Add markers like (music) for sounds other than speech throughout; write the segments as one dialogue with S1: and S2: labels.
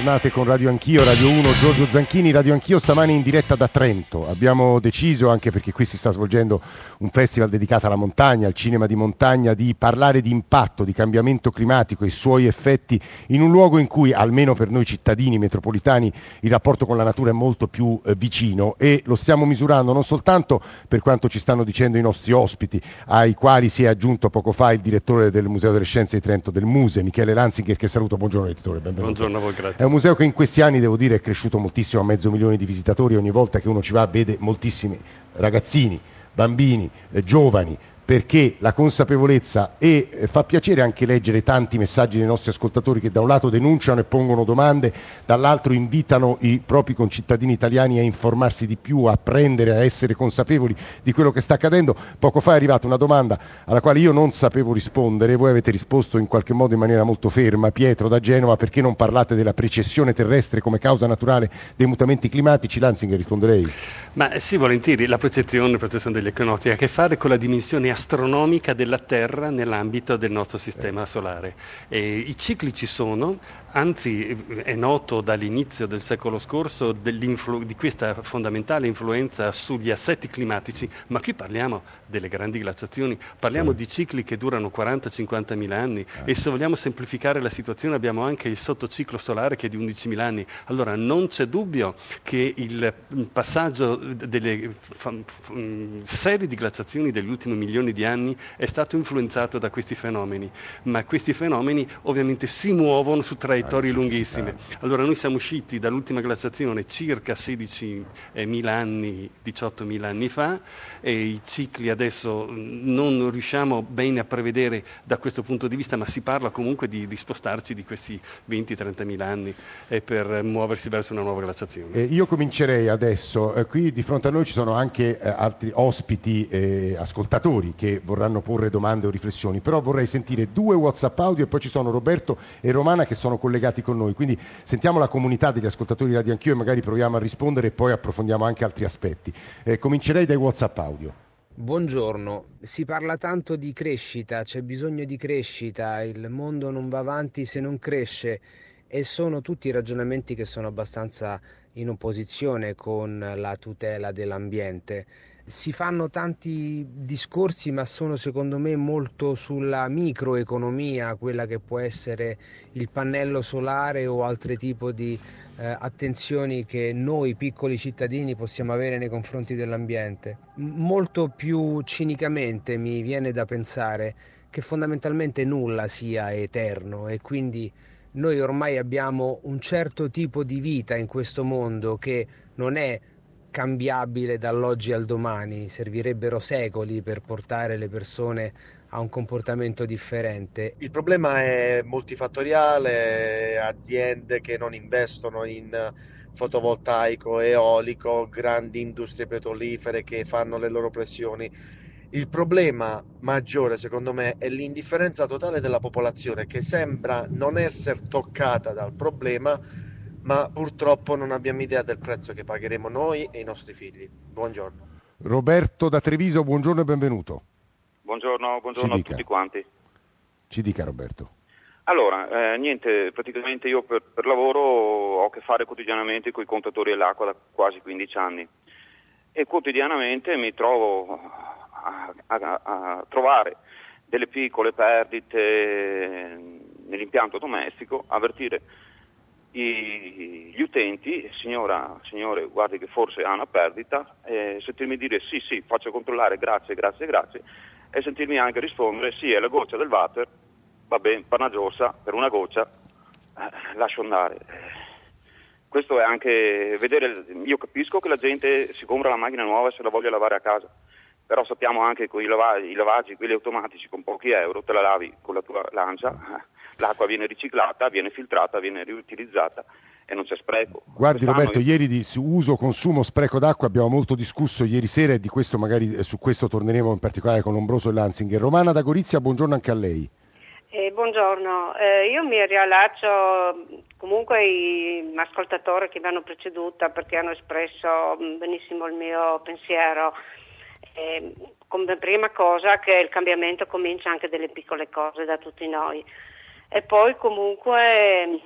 S1: Tornate con Radio Anch'io, Radio 1, Giorgio Zanchini, Radio Anch'io stamani in diretta da Trento. Abbiamo deciso, anche perché qui si sta svolgendo un festival dedicato alla montagna, al cinema di montagna, di parlare di impatto, di cambiamento climatico e i suoi effetti in un luogo in cui, almeno per noi cittadini metropolitani, il rapporto con la natura è molto più eh, vicino e lo stiamo misurando non soltanto per quanto ci stanno dicendo i nostri ospiti, ai quali si è aggiunto poco fa il direttore del Museo delle Scienze di Trento del Muse, Michele Lanzinger, che saluto. Buongiorno, direttore, benvenuto.
S2: Buongiorno a voi, grazie
S1: un museo che in questi anni, devo dire, è cresciuto moltissimo, a mezzo milione di visitatori, ogni volta che uno ci va vede moltissimi ragazzini, bambini, eh, giovani, perché la consapevolezza e eh, fa piacere anche leggere tanti messaggi dei nostri ascoltatori che da un lato denunciano e pongono domande, dall'altro invitano i propri concittadini italiani a informarsi di più, a prendere, a essere consapevoli di quello che sta accadendo. Poco fa è arrivata una domanda alla quale io non sapevo rispondere, voi avete risposto in qualche modo in maniera molto ferma, Pietro da Genova, perché non parlate della precessione terrestre come causa naturale dei mutamenti climatici? Lanzinger risponderei.
S2: Ma sì, volentieri, la percezione, la percezione degli economici ha a che fare con la dimensione astronomica della Terra nell'ambito del nostro sistema solare. E I cicli ci sono, anzi è noto dall'inizio del secolo scorso di questa fondamentale influenza sugli assetti climatici, ma qui parliamo delle grandi glaciazioni, parliamo di cicli che durano 40-50 mila anni e se vogliamo semplificare la situazione abbiamo anche il sottociclo solare che è di 11 mila anni. Allora non c'è dubbio che il passaggio delle serie di glaciazioni degli ultimi milioni milioni di anni è stato influenzato da questi fenomeni, ma questi fenomeni ovviamente si muovono su traiettorie lunghissime. Allora noi siamo usciti dall'ultima glaciazione circa 16.000 anni, 18.000 anni fa e i cicli adesso non riusciamo bene a prevedere da questo punto di vista, ma si parla comunque di, di spostarci di questi 20-30.000 anni eh, per muoversi verso una nuova glaciazione.
S1: Eh, io comincerei adesso, eh, qui di fronte a noi ci sono anche eh, altri ospiti e ascoltatori che vorranno porre domande o riflessioni, però vorrei sentire due WhatsApp audio e poi ci sono Roberto e Romana che sono collegati con noi, quindi sentiamo la comunità degli ascoltatori di Radio Anch'io e magari proviamo a rispondere e poi approfondiamo anche altri aspetti. Eh, comincerei dai WhatsApp audio.
S3: Buongiorno, si parla tanto di crescita, c'è bisogno di crescita, il mondo non va avanti se non cresce e sono tutti ragionamenti che sono abbastanza in opposizione con la tutela dell'ambiente si fanno tanti discorsi, ma sono secondo me molto sulla microeconomia, quella che può essere il pannello solare o altri tipi di eh, attenzioni che noi piccoli cittadini possiamo avere nei confronti dell'ambiente. Molto più cinicamente mi viene da pensare che fondamentalmente nulla sia eterno e quindi noi ormai abbiamo un certo tipo di vita in questo mondo che non è cambiabile dall'oggi al domani, servirebbero secoli per portare le persone a un comportamento differente.
S4: Il problema è multifattoriale, aziende che non investono in fotovoltaico, eolico, grandi industrie petrolifere che fanno le loro pressioni. Il problema maggiore, secondo me, è l'indifferenza totale della popolazione che sembra non essere toccata dal problema ma purtroppo non abbiamo idea del prezzo che pagheremo noi e i nostri figli. Buongiorno.
S1: Roberto da Treviso, buongiorno e benvenuto.
S5: Buongiorno, buongiorno a tutti quanti.
S1: Ci dica Roberto.
S5: Allora, eh, niente, praticamente io per, per, lavoro ho a che fare quotidianamente con i contatori dell'acqua da quasi 15 anni e quotidianamente mi trovo a, a, a trovare delle piccole perdite nell'impianto domestico, avvertire i, gli utenti, signora, signore, guardi che forse ha una perdita, e sentirmi dire sì, sì, faccio controllare, grazie, grazie, grazie, e sentirmi anche rispondere sì, è la goccia del water, va bene, per una giossa, per una goccia, eh, lascio andare. Questo è anche vedere, io capisco che la gente si compra la macchina nuova e se la voglia lavare a casa, però sappiamo anche che i lavaggi, i lavaggi quelli automatici con pochi euro, te la lavi con la tua lancia l'acqua viene riciclata, viene filtrata, viene riutilizzata e non c'è spreco.
S1: Guardi Quest'anno Roberto, io... ieri di uso, consumo, spreco d'acqua abbiamo molto discusso ieri sera e di questo magari eh, su questo torneremo in particolare con Lombroso e Lanzinger. Romana da Gorizia, buongiorno anche a lei.
S6: Eh, buongiorno, eh, io mi riallaccio comunque ai ascoltatori che mi hanno preceduta perché hanno espresso benissimo il mio pensiero. eh, come prima cosa che il cambiamento comincia anche dalle piccole cose da tutti noi. E poi comunque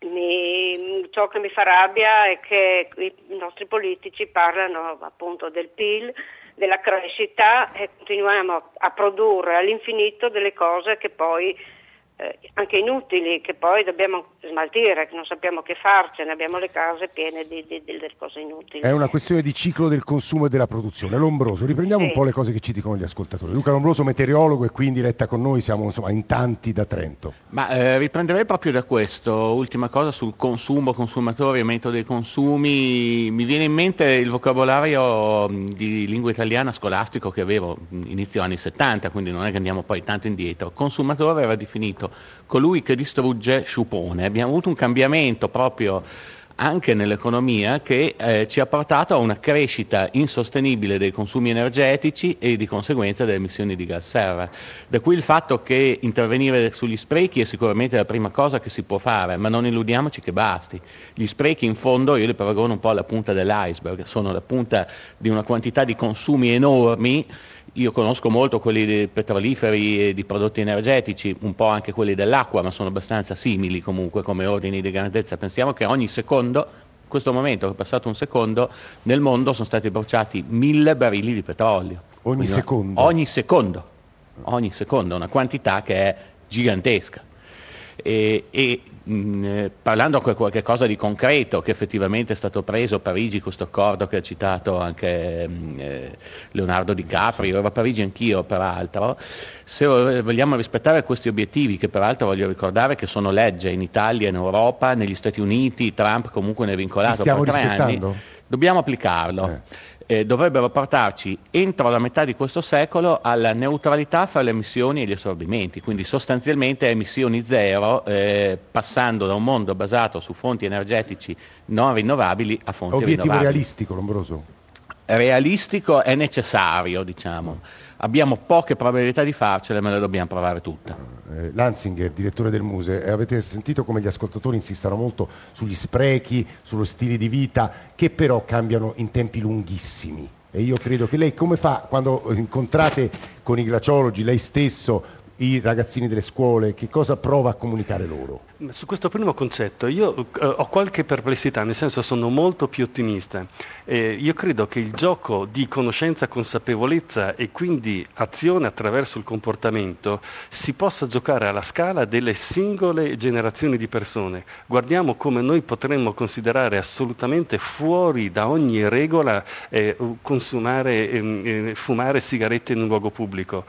S6: mi, ciò che mi fa rabbia è che i nostri politici parlano appunto del PIL, della crescita e continuiamo a produrre all'infinito delle cose che poi eh, anche inutili che poi dobbiamo smaltire, che non sappiamo che farcene, abbiamo le case piene di, di, delle cose inutili.
S1: È una questione di ciclo del consumo e della produzione. Lombroso, riprendiamo sì. un po' le cose che ci dicono gli ascoltatori. Luca Lombroso, meteorologo e qui in diretta con noi, siamo insomma, in tanti da Trento.
S7: Ma eh, riprenderei proprio da questo, ultima cosa sul consumo, consumatori, aumento dei consumi. Mi viene in mente il vocabolario di lingua italiana scolastico che avevo inizio anni 70, quindi non è che andiamo poi tanto indietro. Consumatore era definito colui che distrugge sciupone. Abbiamo avuto un cambiamento proprio anche nell'economia che eh, ci ha portato a una crescita insostenibile dei consumi energetici e di conseguenza delle emissioni di gas serra. Da qui il fatto che intervenire sugli sprechi è sicuramente la prima cosa che si può fare, ma non illudiamoci che basti. Gli sprechi in fondo, io li paragono un po' alla punta dell'iceberg, sono la punta di una quantità di consumi enormi io conosco molto quelli dei petroliferi e di prodotti energetici, un po' anche quelli dell'acqua, ma sono abbastanza simili comunque come ordini di grandezza. Pensiamo che ogni secondo, in questo momento che è passato un secondo, nel mondo sono stati bruciati mille barili di petrolio.
S1: Ogni Quindi, secondo?
S7: Ogni secondo, ogni secondo, una quantità che è gigantesca. E, e mh, mm, parlando di qualche cosa di concreto che effettivamente è stato preso a Parigi, questo accordo che ha citato anche mh, mm, eh, Leonardo Di Capri, ero a Parigi anch'io peraltro, se vogliamo rispettare questi obiettivi, che peraltro voglio ricordare che sono legge in Italia, in Europa, negli Stati Uniti, Trump comunque ne è vincolato per tre anni, dobbiamo applicarlo. Eh eh, dovrebbero portarci entro la metà di questo secolo alla neutralità fra le emissioni e gli assorbimenti, quindi sostanzialmente emissioni zero, eh, passando da un mondo basato su fonti energetici non rinnovabili a fonti
S1: Obiettivo
S7: rinnovabili.
S1: Obiettivo realistico, Lombroso?
S7: Realistico è necessario, diciamo. Abbiamo poche probabilità di farcele, ma le dobbiamo provare tutte.
S1: Eh, Lanzinger, direttore del Muse, avete sentito come gli ascoltatori insistono molto sugli sprechi, sullo stile di vita, che però cambiano in tempi lunghissimi. E io credo che lei come fa quando incontrate con i glaciologi, lei stesso, i ragazzini delle scuole, che cosa prova a comunicare loro?
S2: Su questo primo concetto io eh, ho qualche perplessità, nel senso sono molto più ottimista. Eh, io credo che il gioco di conoscenza, consapevolezza e quindi azione attraverso il comportamento si possa giocare alla scala delle singole generazioni di persone. Guardiamo come noi potremmo considerare assolutamente fuori da ogni regola eh, consumare, ehm, eh, fumare sigarette in un luogo pubblico.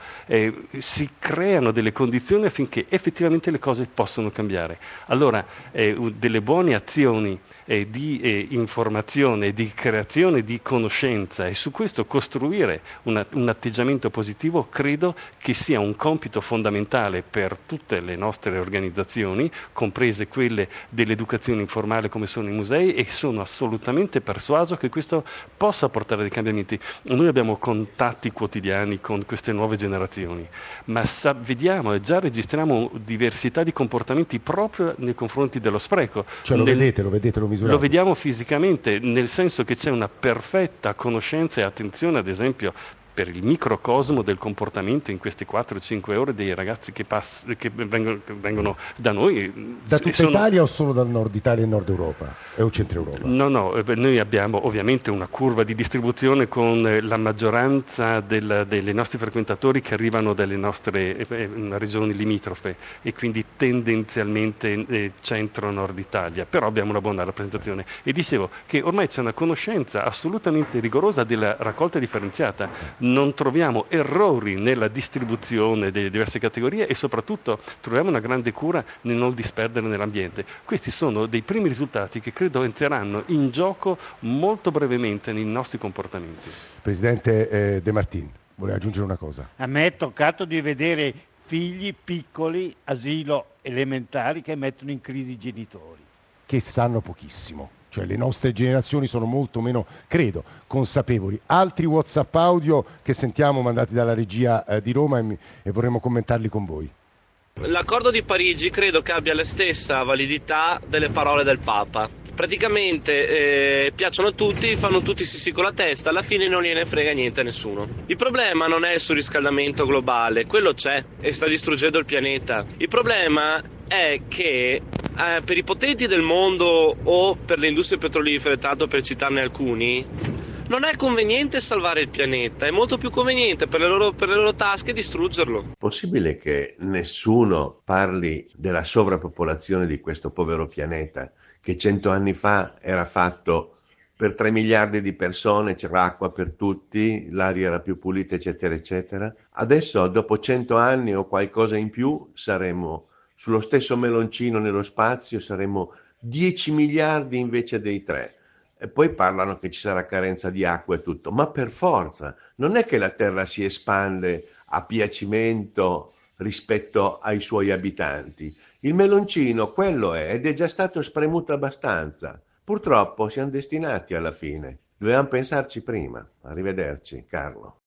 S2: Si creano delle condizioni affinché effettivamente le cose possano cambiare. Allora, eh, delle buone azioni eh, di eh, informazione, di creazione di conoscenza e su questo costruire una, un atteggiamento positivo, credo che sia un compito fondamentale per tutte le nostre organizzazioni, comprese quelle dell'educazione informale come sono i musei e sono assolutamente persuaso che questo possa portare dei cambiamenti. Noi abbiamo contatti quotidiani con queste nuove generazioni, ma sa- vediamo e già registriamo diversità di comportamenti propri proprio nei confronti dello spreco.
S1: Cioè lo Nel, vedete, lo vedete, lo misurate?
S2: Lo vediamo fisicamente, nel senso che c'è una perfetta conoscenza e attenzione, ad esempio, per il microcosmo del comportamento in queste 4-5 ore dei ragazzi che, pass- che, vengono, che vengono, da noi.
S1: Da tutta sono... Italia o solo dal nord Italia e nord Europa? o centro Europa?
S2: No, no, eh, noi abbiamo ovviamente una curva di distribuzione con eh, la maggioranza del, dei nostri frequentatori che arrivano dalle nostre eh, regioni limitrofe e quindi tendenzialmente eh, centro-nord Italia, però abbiamo una buona rappresentazione. E dicevo che ormai c'è una conoscenza assolutamente rigorosa della raccolta differenziata non troviamo errori nella distribuzione delle diverse categorie e soprattutto troviamo una grande cura nel non disperdere nell'ambiente. Questi sono dei primi risultati che credo entreranno in gioco molto brevemente nei nostri comportamenti.
S1: Presidente eh, De Martin, vuole aggiungere una cosa?
S8: A me è toccato di vedere figli piccoli, asilo elementari, che mettono in crisi i genitori.
S1: Che sanno pochissimo cioè le nostre generazioni sono molto meno, credo, consapevoli. Altri WhatsApp audio che sentiamo mandati dalla regia eh, di Roma e, mi, e vorremmo commentarli con voi.
S9: L'accordo di Parigi credo che abbia la stessa validità delle parole del Papa. Praticamente eh, piacciono a tutti, fanno tutti sì con la testa, alla fine non gliene frega niente a nessuno. Il problema non è il surriscaldamento globale, quello c'è e sta distruggendo il pianeta. Il problema è che eh, per i potenti del mondo o per le industrie petrolifere, tanto per citarne alcuni, non è conveniente salvare il pianeta, è molto più conveniente per le loro, per le loro tasche distruggerlo.
S10: Possibile che nessuno parli della sovrappopolazione di questo povero pianeta che cento anni fa era fatto per 3 miliardi di persone, c'era acqua per tutti, l'aria era più pulita, eccetera, eccetera. Adesso, dopo cento anni o qualcosa in più, saremo sullo stesso meloncino nello spazio, saremo 10 miliardi invece dei 3 e poi parlano che ci sarà carenza di acqua e tutto, ma per forza, non è che la Terra si espande a piacimento rispetto ai suoi abitanti. Il meloncino quello è ed è già stato spremuto abbastanza. Purtroppo siamo destinati alla fine. Dovevamo pensarci prima. Arrivederci, Carlo.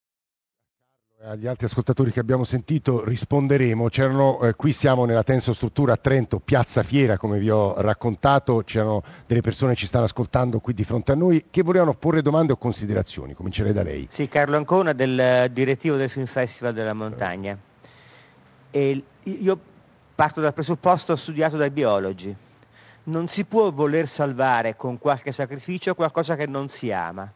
S1: Agli altri ascoltatori che abbiamo sentito risponderemo. Eh, qui siamo nella Tenso Struttura a Trento, Piazza Fiera, come vi ho raccontato. C'erano delle persone che ci stanno ascoltando qui di fronte a noi che volevano porre domande o considerazioni. Comincerei da lei.
S11: Sì, Carlo Ancona, del direttivo del Film Festival della Montagna. E io parto dal presupposto studiato dai biologi. Non si può voler salvare con qualche sacrificio qualcosa che non si ama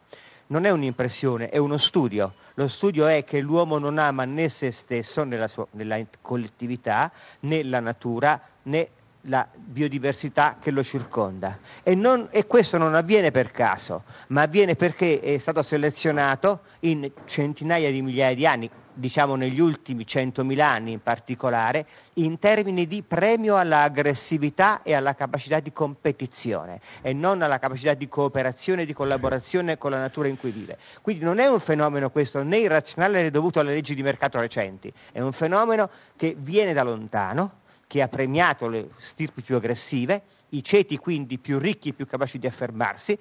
S11: non è un'impressione, è uno studio. Lo studio è che l'uomo non ama né se stesso, nella, sua, nella collettività, né la natura, né la biodiversità che lo circonda. E, non, e, questo non avviene per caso, ma avviene perché è stato selezionato in centinaia di migliaia di anni, diciamo negli ultimi 100.000 anni in particolare, in termini di premio all'aggressività e alla capacità di competizione e non alla capacità di cooperazione e di collaborazione con la natura in cui vive. Quindi non è un fenomeno questo né irrazionale né dovuto alle leggi di mercato recenti, è un fenomeno che viene da lontano, che ha premiato le stirpi più aggressive, i ceti quindi più ricchi, più capaci di affermarsi,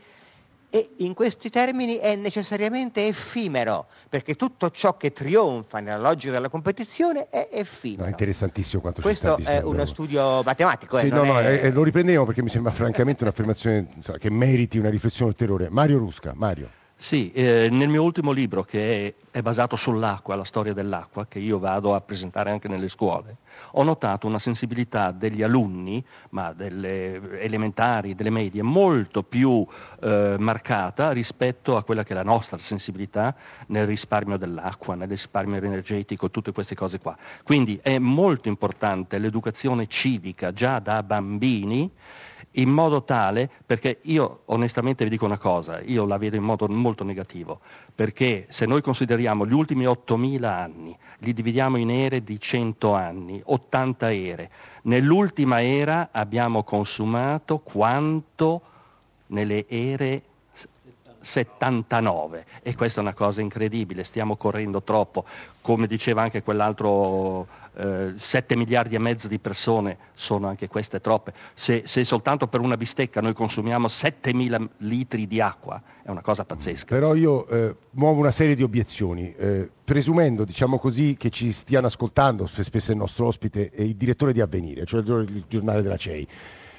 S11: e in questi termini è necessariamente effimero, perché tutto ciò che trionfa nella logica della competizione è effimero.
S1: No, è interessantissimo quanto
S11: Questo è uno studio matematico.
S1: Sì,
S11: eh,
S1: no, no,
S11: è...
S1: eh, lo riprendiamo perché mi sembra francamente un'affermazione che meriti una riflessione ulteriore. Mario Rusca, Mario.
S12: Sì, eh, nel mio ultimo libro che è, è, basato sull'acqua, la storia dell'acqua, che io vado a presentare anche nelle scuole, ho notato una sensibilità degli alunni, ma delle elementari, delle medie, molto più eh, marcata rispetto a quella che è la nostra sensibilità nel risparmio dell'acqua, nel risparmio energetico, tutte queste cose qua. Quindi è molto importante l'educazione civica già da bambini in modo tale, perché io onestamente vi dico una cosa, io la vedo in modo molto negativo, perché se noi consideriamo gli ultimi 8.000 anni, li dividiamo in ere di 100 anni, 80 ere, nell'ultima era abbiamo consumato quanto nelle ere 79 e questa è una cosa incredibile, stiamo correndo troppo, come diceva anche quell'altro eh, 7 miliardi e mezzo di persone sono anche queste troppe, se, se, soltanto per una bistecca noi consumiamo 7 mila litri di acqua è una cosa pazzesca.
S1: Però io eh, muovo una serie di obiezioni, eh, presumendo diciamo così che ci stiano ascoltando, spesso il nostro ospite, il direttore di Avvenire, cioè il giornale della CEI.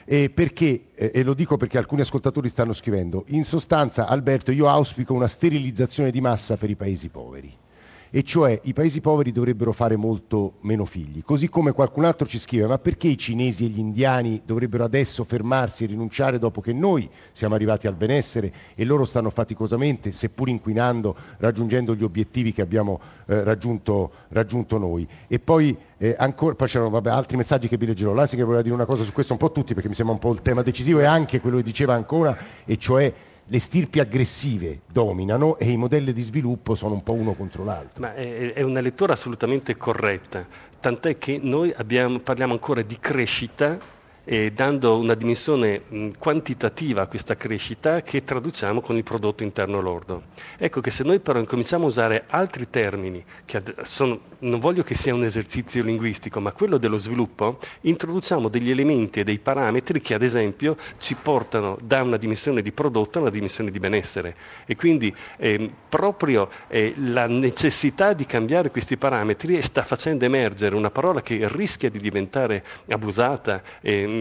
S1: Eh, perché, e lo dico perché alcuni ascoltatori stanno scrivendo, in sostanza Alberto io auspico una sterilizzazione di massa per i paesi poveri e cioè i paesi poveri dovrebbero fare molto meno figli. Così come qualcun altro ci scrive, ma perché i cinesi e gli indiani dovrebbero adesso fermarsi e rinunciare dopo che noi siamo arrivati al benessere e loro stanno faticosamente, seppur inquinando, raggiungendo gli obiettivi che abbiamo eh, raggiunto, raggiunto, noi. E poi eh, ancora, poi c'erano vabbè, altri messaggi che vi leggerò. L'Ansi che voleva dire una cosa su questo, un po' tutti, perché mi sembra un po' il tema decisivo, e anche quello che diceva ancora, e cioè le stirpi aggressive dominano e i modelli di sviluppo sono un po' uno contro l'altro.
S2: Ma è, è una lettura assolutamente corretta, tant'è che noi abbiamo, parliamo ancora di crescita e dando una dimensione mh, quantitativa a questa crescita che traduciamo con il prodotto interno lordo. Ecco che se noi però incominciamo a usare altri termini, che sono, non voglio che sia un esercizio linguistico, ma quello dello sviluppo, introduciamo degli elementi e dei parametri che ad esempio ci portano da una dimensione di prodotto a una dimensione di benessere. E quindi ehm, proprio eh, la necessità di cambiare questi parametri sta facendo emergere una parola che rischia di diventare abusata ehm,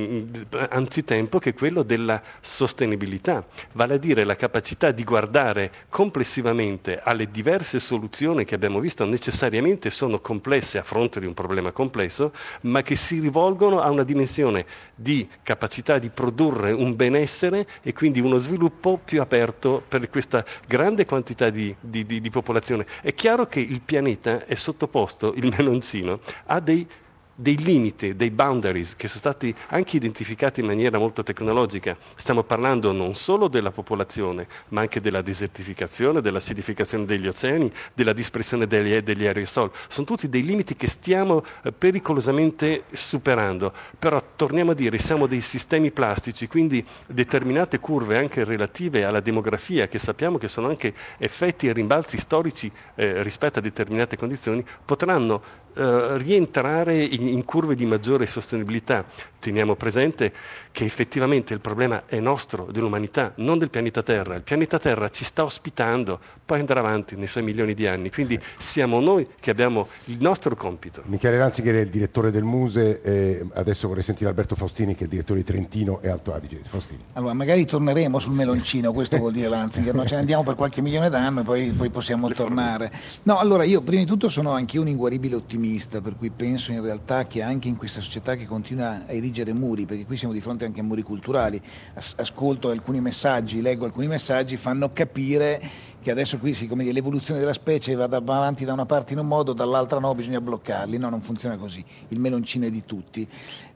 S2: anzitempo, che è quello della sostenibilità, vale a dire la capacità di guardare complessivamente alle diverse soluzioni che abbiamo visto necessariamente sono complesse a fronte di un problema complesso, ma che si rivolgono a una dimensione di capacità di produrre un benessere e quindi uno sviluppo più aperto per questa grande quantità di, di, di, di popolazione. È chiaro che il pianeta è sottoposto, il meloncino, a dei dei limiti, dei boundaries che sono stati anche identificati in maniera molto tecnologica. Stiamo parlando non solo della popolazione, ma anche della desertificazione, dell'acidificazione degli oceani, della dispersione degli, degli aerosol. Sono tutti dei limiti che stiamo eh, pericolosamente superando. Però torniamo a dire, siamo dei sistemi plastici, quindi determinate curve anche relative alla demografia, che sappiamo che sono anche effetti e rimbalzi storici eh, rispetto a determinate condizioni, potranno eh, rientrare in, in, curve di maggiore sostenibilità. Teniamo presente che effettivamente il problema è nostro, dell'umanità, non del pianeta Terra. Il pianeta Terra ci sta ospitando, poi andrà avanti nei suoi milioni di anni, quindi siamo noi che abbiamo il nostro compito.
S1: Michele Ranzigher è il direttore del Muse, e adesso vorrei sentire Alberto Faustini che è il direttore di Trentino e Alto Adige. Faustini.
S13: Allora, magari torneremo sul meloncino, questo vuol dire Ranzigher, no? ce ne andiamo per qualche milione d'anni e poi, poi possiamo tornare. No, allora io prima di tutto sono anche un inguaribile ottimista, per cui penso in realtà che anche in questa società che continua a erigere muri, perché qui siamo di fronte anche a muri culturali, ascolto alcuni messaggi, leggo alcuni messaggi, fanno capire che adesso qui siccome l'evoluzione della specie va avanti da una parte in un modo, dall'altra no, bisogna bloccarli, no, non funziona così, il meloncino è di tutti.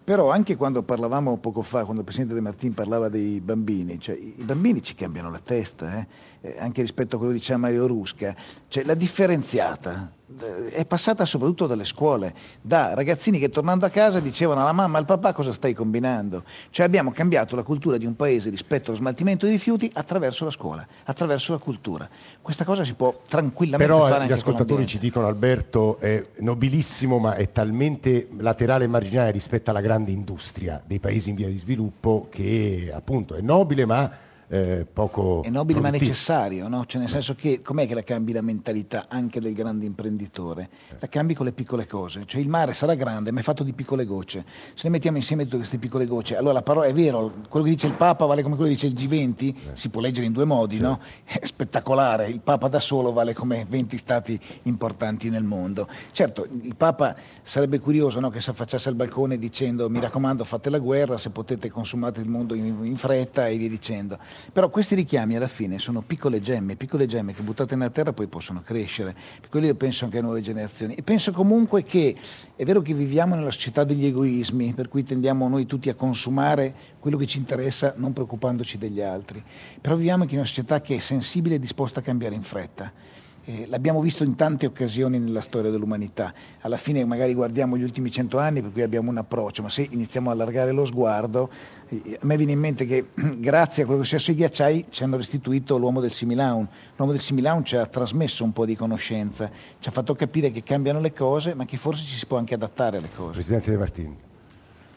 S13: Però anche quando parlavamo poco fa, quando il Presidente De Martin parlava dei bambini, cioè, i bambini ci cambiano la testa, eh? Eh, anche rispetto a quello che diceva Mario Rusca, cioè, la differenziata eh, è passata soprattutto dalle scuole, da ragazzini che tornando a casa dicevano alla mamma e al papà cosa stai combinando. Cioè abbiamo cambiato la cultura di un paese rispetto allo smaltimento dei rifiuti attraverso la scuola, attraverso la cultura. Questa cosa si può tranquillamente
S1: Però,
S13: fare
S1: eh, gli ascoltatori ci dicono Alberto è nobilissimo ma è talmente laterale e marginale rispetto alla grande industria dei paesi in via di sviluppo che appunto è nobile ma eh, poco
S13: È nobile ma necessario, no? cioè nel senso che com'è che la cambi la mentalità anche del grande imprenditore? La cambi con le piccole cose, cioè il mare sarà grande ma è fatto di piccole gocce, se ne mettiamo insieme tutte queste piccole gocce, allora la parola è vero, quello che dice il Papa vale come quello che dice il G20, si può leggere in due modi, sì. no? (laughs) È spettacolare, il Papa da solo vale come 20 stati importanti nel mondo. Certo, il Papa sarebbe curioso no? che si affacciasse al balcone dicendo mi raccomando fate la guerra, se potete consumate il mondo in, in fretta e via dicendo. Però questi richiami alla fine sono piccole gemme, piccole gemme che buttate nella terra poi possono crescere. Per quello io penso anche a nuove generazioni. E penso comunque che è vero che viviamo nella società degli egoismi, per cui tendiamo noi tutti a consumare quello che ci interessa non preoccupandoci degli altri. Però viviamo anche in una società che è sensibile e disposta a cambiare in fretta. Eh, l'abbiamo visto in tante occasioni nella storia dell'umanità. Alla fine magari guardiamo gli ultimi cento anni per cui abbiamo un approccio, ma se iniziamo a allargare lo sguardo, eh, a me viene in mente che (clears throat) grazie a quello che è successo ai ghiacciai ci hanno restituito l'uomo del Similaun. L'uomo del Similaun ci ha trasmesso un po' di conoscenza, ci ha fatto capire che cambiano le cose, ma che forse ci si può anche adattare alle cose.
S1: Presidente De Martini.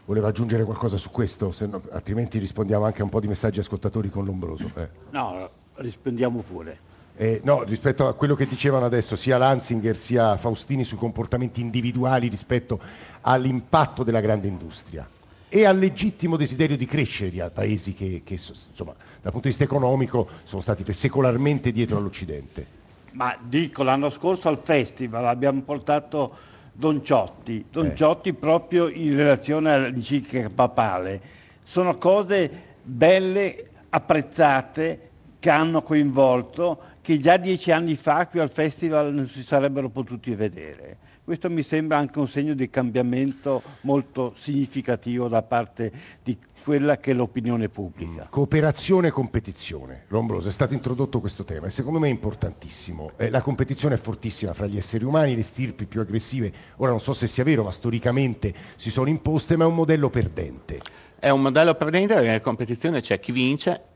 S1: Voleva aggiungere qualcosa su questo, no, altrimenti rispondiamo anche a un po' di messaggi ascoltatori con l'ombroso. Eh.
S8: No, rispondiamo pure.
S1: Eh, no, rispetto a quello che dicevano adesso sia Lanzinger sia Faustini sui comportamenti individuali rispetto all'impatto della grande industria e al legittimo desiderio di crescere di paesi che, che insomma, dal punto di vista economico sono stati secolarmente dietro all'Occidente.
S8: Ma dico, l'anno scorso al festival abbiamo portato Don Ciotti, Don eh. Ciotti proprio in relazione all'enciclica papale. Sono cose belle, apprezzate, che hanno coinvolto che già dieci anni fa qui al festival non si sarebbero potuti vedere. Questo mi sembra anche un segno di cambiamento molto significativo da parte di quella che è l'opinione pubblica.
S1: Cooperazione e competizione. Lombroso, è stato introdotto questo tema e secondo me è importantissimo. Eh, la competizione è fortissima fra gli esseri umani, le stirpi più aggressive, ora non so se sia vero, ma storicamente si sono imposte, ma è un modello perdente.
S7: È un modello perdente perché nella competizione c'è chi vince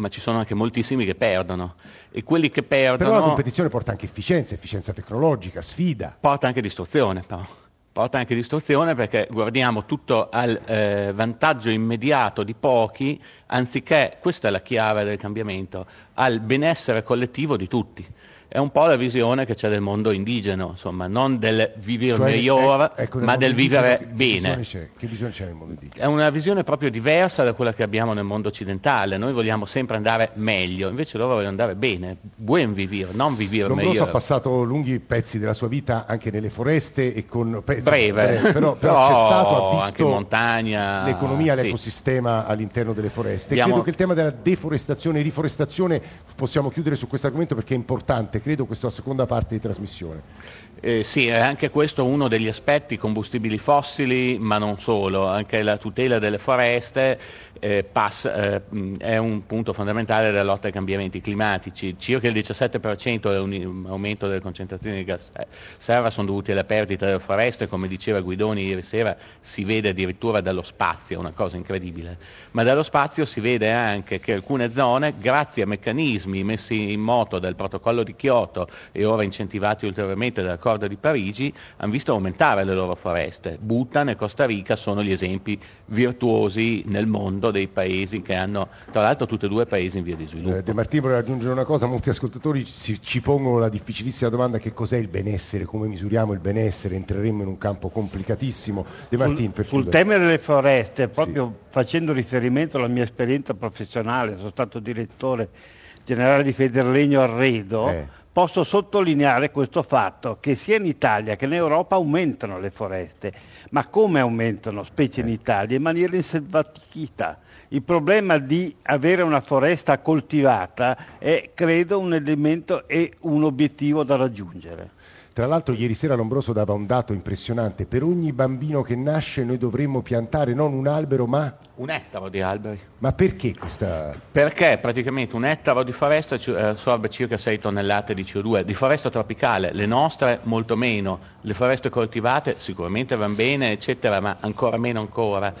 S7: ma ci sono anche moltissimi che perdono e quelli che perdono...
S1: Però la competizione porta anche efficienza, efficienza tecnologica, sfida.
S7: Porta anche distruzione però. Porta anche distruzione perché guardiamo tutto al eh, vantaggio immediato di pochi, anziché, questa è la chiave del cambiamento, al benessere collettivo di tutti è un po' la visione che c'è del mondo indigeno, insomma, non del vivere cioè, meglio, ecco, ma del vivere
S1: che,
S7: bene.
S1: Visione che visione c'è nel mondo indigeno?
S7: È una visione proprio diversa da quella che abbiamo nel mondo occidentale. Noi vogliamo sempre andare meglio, invece loro vogliono andare bene, buen vivere, non vivere
S1: Lombroso
S7: meglio.
S1: ha passato lunghi pezzi della sua vita anche nelle foreste e con
S7: breve, breve
S1: però, però, (laughs) c'è stato, ha visto
S7: montagna,
S1: l'economia,
S7: sì.
S1: l'ecosistema all'interno delle foreste.
S7: Abbiamo...
S1: Credo che il tema della deforestazione e riforestazione possiamo chiudere su questo argomento perché è importante, credo questa seconda parte di trasmissione.
S7: Eh, sì, è anche questo uno degli aspetti, combustibili fossili, ma non solo, anche la tutela delle foreste eh, pass, eh, è un punto fondamentale della lotta ai cambiamenti climatici. Circa il 17% dell'aumento delle concentrazioni di gas serra sono dovuti alla perdita delle foreste, come diceva Guidoni ieri sera, si vede addirittura dallo spazio, una cosa incredibile. Ma dallo spazio si vede anche che alcune zone, grazie a meccanismi messi in moto dal protocollo di Kyoto e ora incentivati ulteriormente dall'accordo di Parigi, hanno visto aumentare le loro foreste. Bhutan e Costa Rica sono gli esempi virtuosi nel mondo dei paesi che hanno, tra l'altro tutti e due paesi in via di sviluppo.
S1: Eh, De Martino vorrei aggiungere una cosa, molti ascoltatori ci, ci, pongono la difficilissima domanda che cos'è il benessere, come misuriamo il benessere, entreremo in un campo complicatissimo. De Martino,
S8: sul, sul tema delle foreste, proprio sì. facendo riferimento alla mia esperienza professionale, sono stato direttore generale di Federlegno Arredo, eh posso sottolineare questo fatto che sia in Italia che in Europa aumentano le foreste, ma come aumentano, specie in Italia, in maniera inselvatichita. Il problema di avere una foresta coltivata è, credo, un elemento e un obiettivo da raggiungere.
S1: Tra l'altro ieri sera Lombroso dava un dato impressionante, per ogni bambino che nasce noi dovremmo piantare non un albero ma...
S7: Un ettaro di alberi.
S1: Ma perché questa...
S7: Perché praticamente un ettaro di foresta eh, assorbe circa 6 tonnellate di CO2, di foresta tropicale, le nostre molto meno, le foreste coltivate sicuramente vanno bene eccetera, ma ancora meno ancora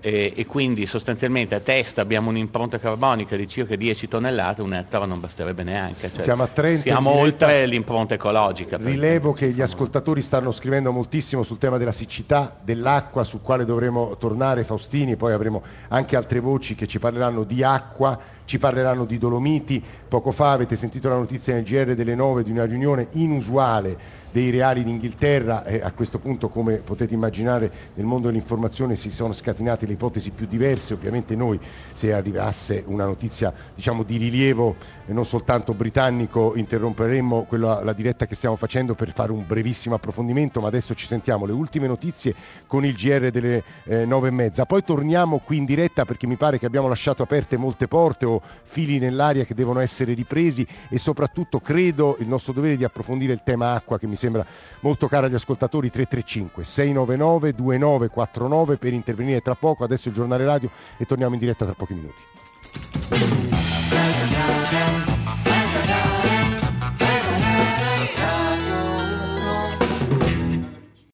S7: e, e quindi sostanzialmente a testa abbiamo un'impronta carbonica di circa 10 tonnellate, un ettaro non basterebbe neanche. Cioè,
S1: siamo a 30
S7: siamo oltre l'impronta ecologica.
S1: Rilevo che gli ascoltatori stanno scrivendo moltissimo sul tema della siccità, dell'acqua, su quale dovremo tornare Faustini, poi avremo anche altre voci che ci parleranno di acqua, ci parleranno di Dolomiti. Poco fa avete sentito la notizia nel GR delle 9 di una riunione inusuale dei reali d'Inghilterra e a questo punto come potete immaginare nel mondo dell'informazione si sono scatenate le ipotesi più diverse, ovviamente noi se arrivasse una notizia diciamo, di rilievo non soltanto britannico interromperemmo quella, la diretta che stiamo facendo per fare un brevissimo approfondimento, ma adesso ci sentiamo. Le ultime notizie con il GR delle eh, nove e mezza, poi torniamo qui in diretta perché mi pare che abbiamo lasciato aperte molte porte o fili nell'aria che devono essere ripresi e soprattutto credo il nostro dovere di approfondire il tema acqua che mi sembra sembra molto caro agli ascoltatori 335 699 2949 per intervenire tra poco, adesso il giornale radio e torniamo in diretta tra pochi minuti.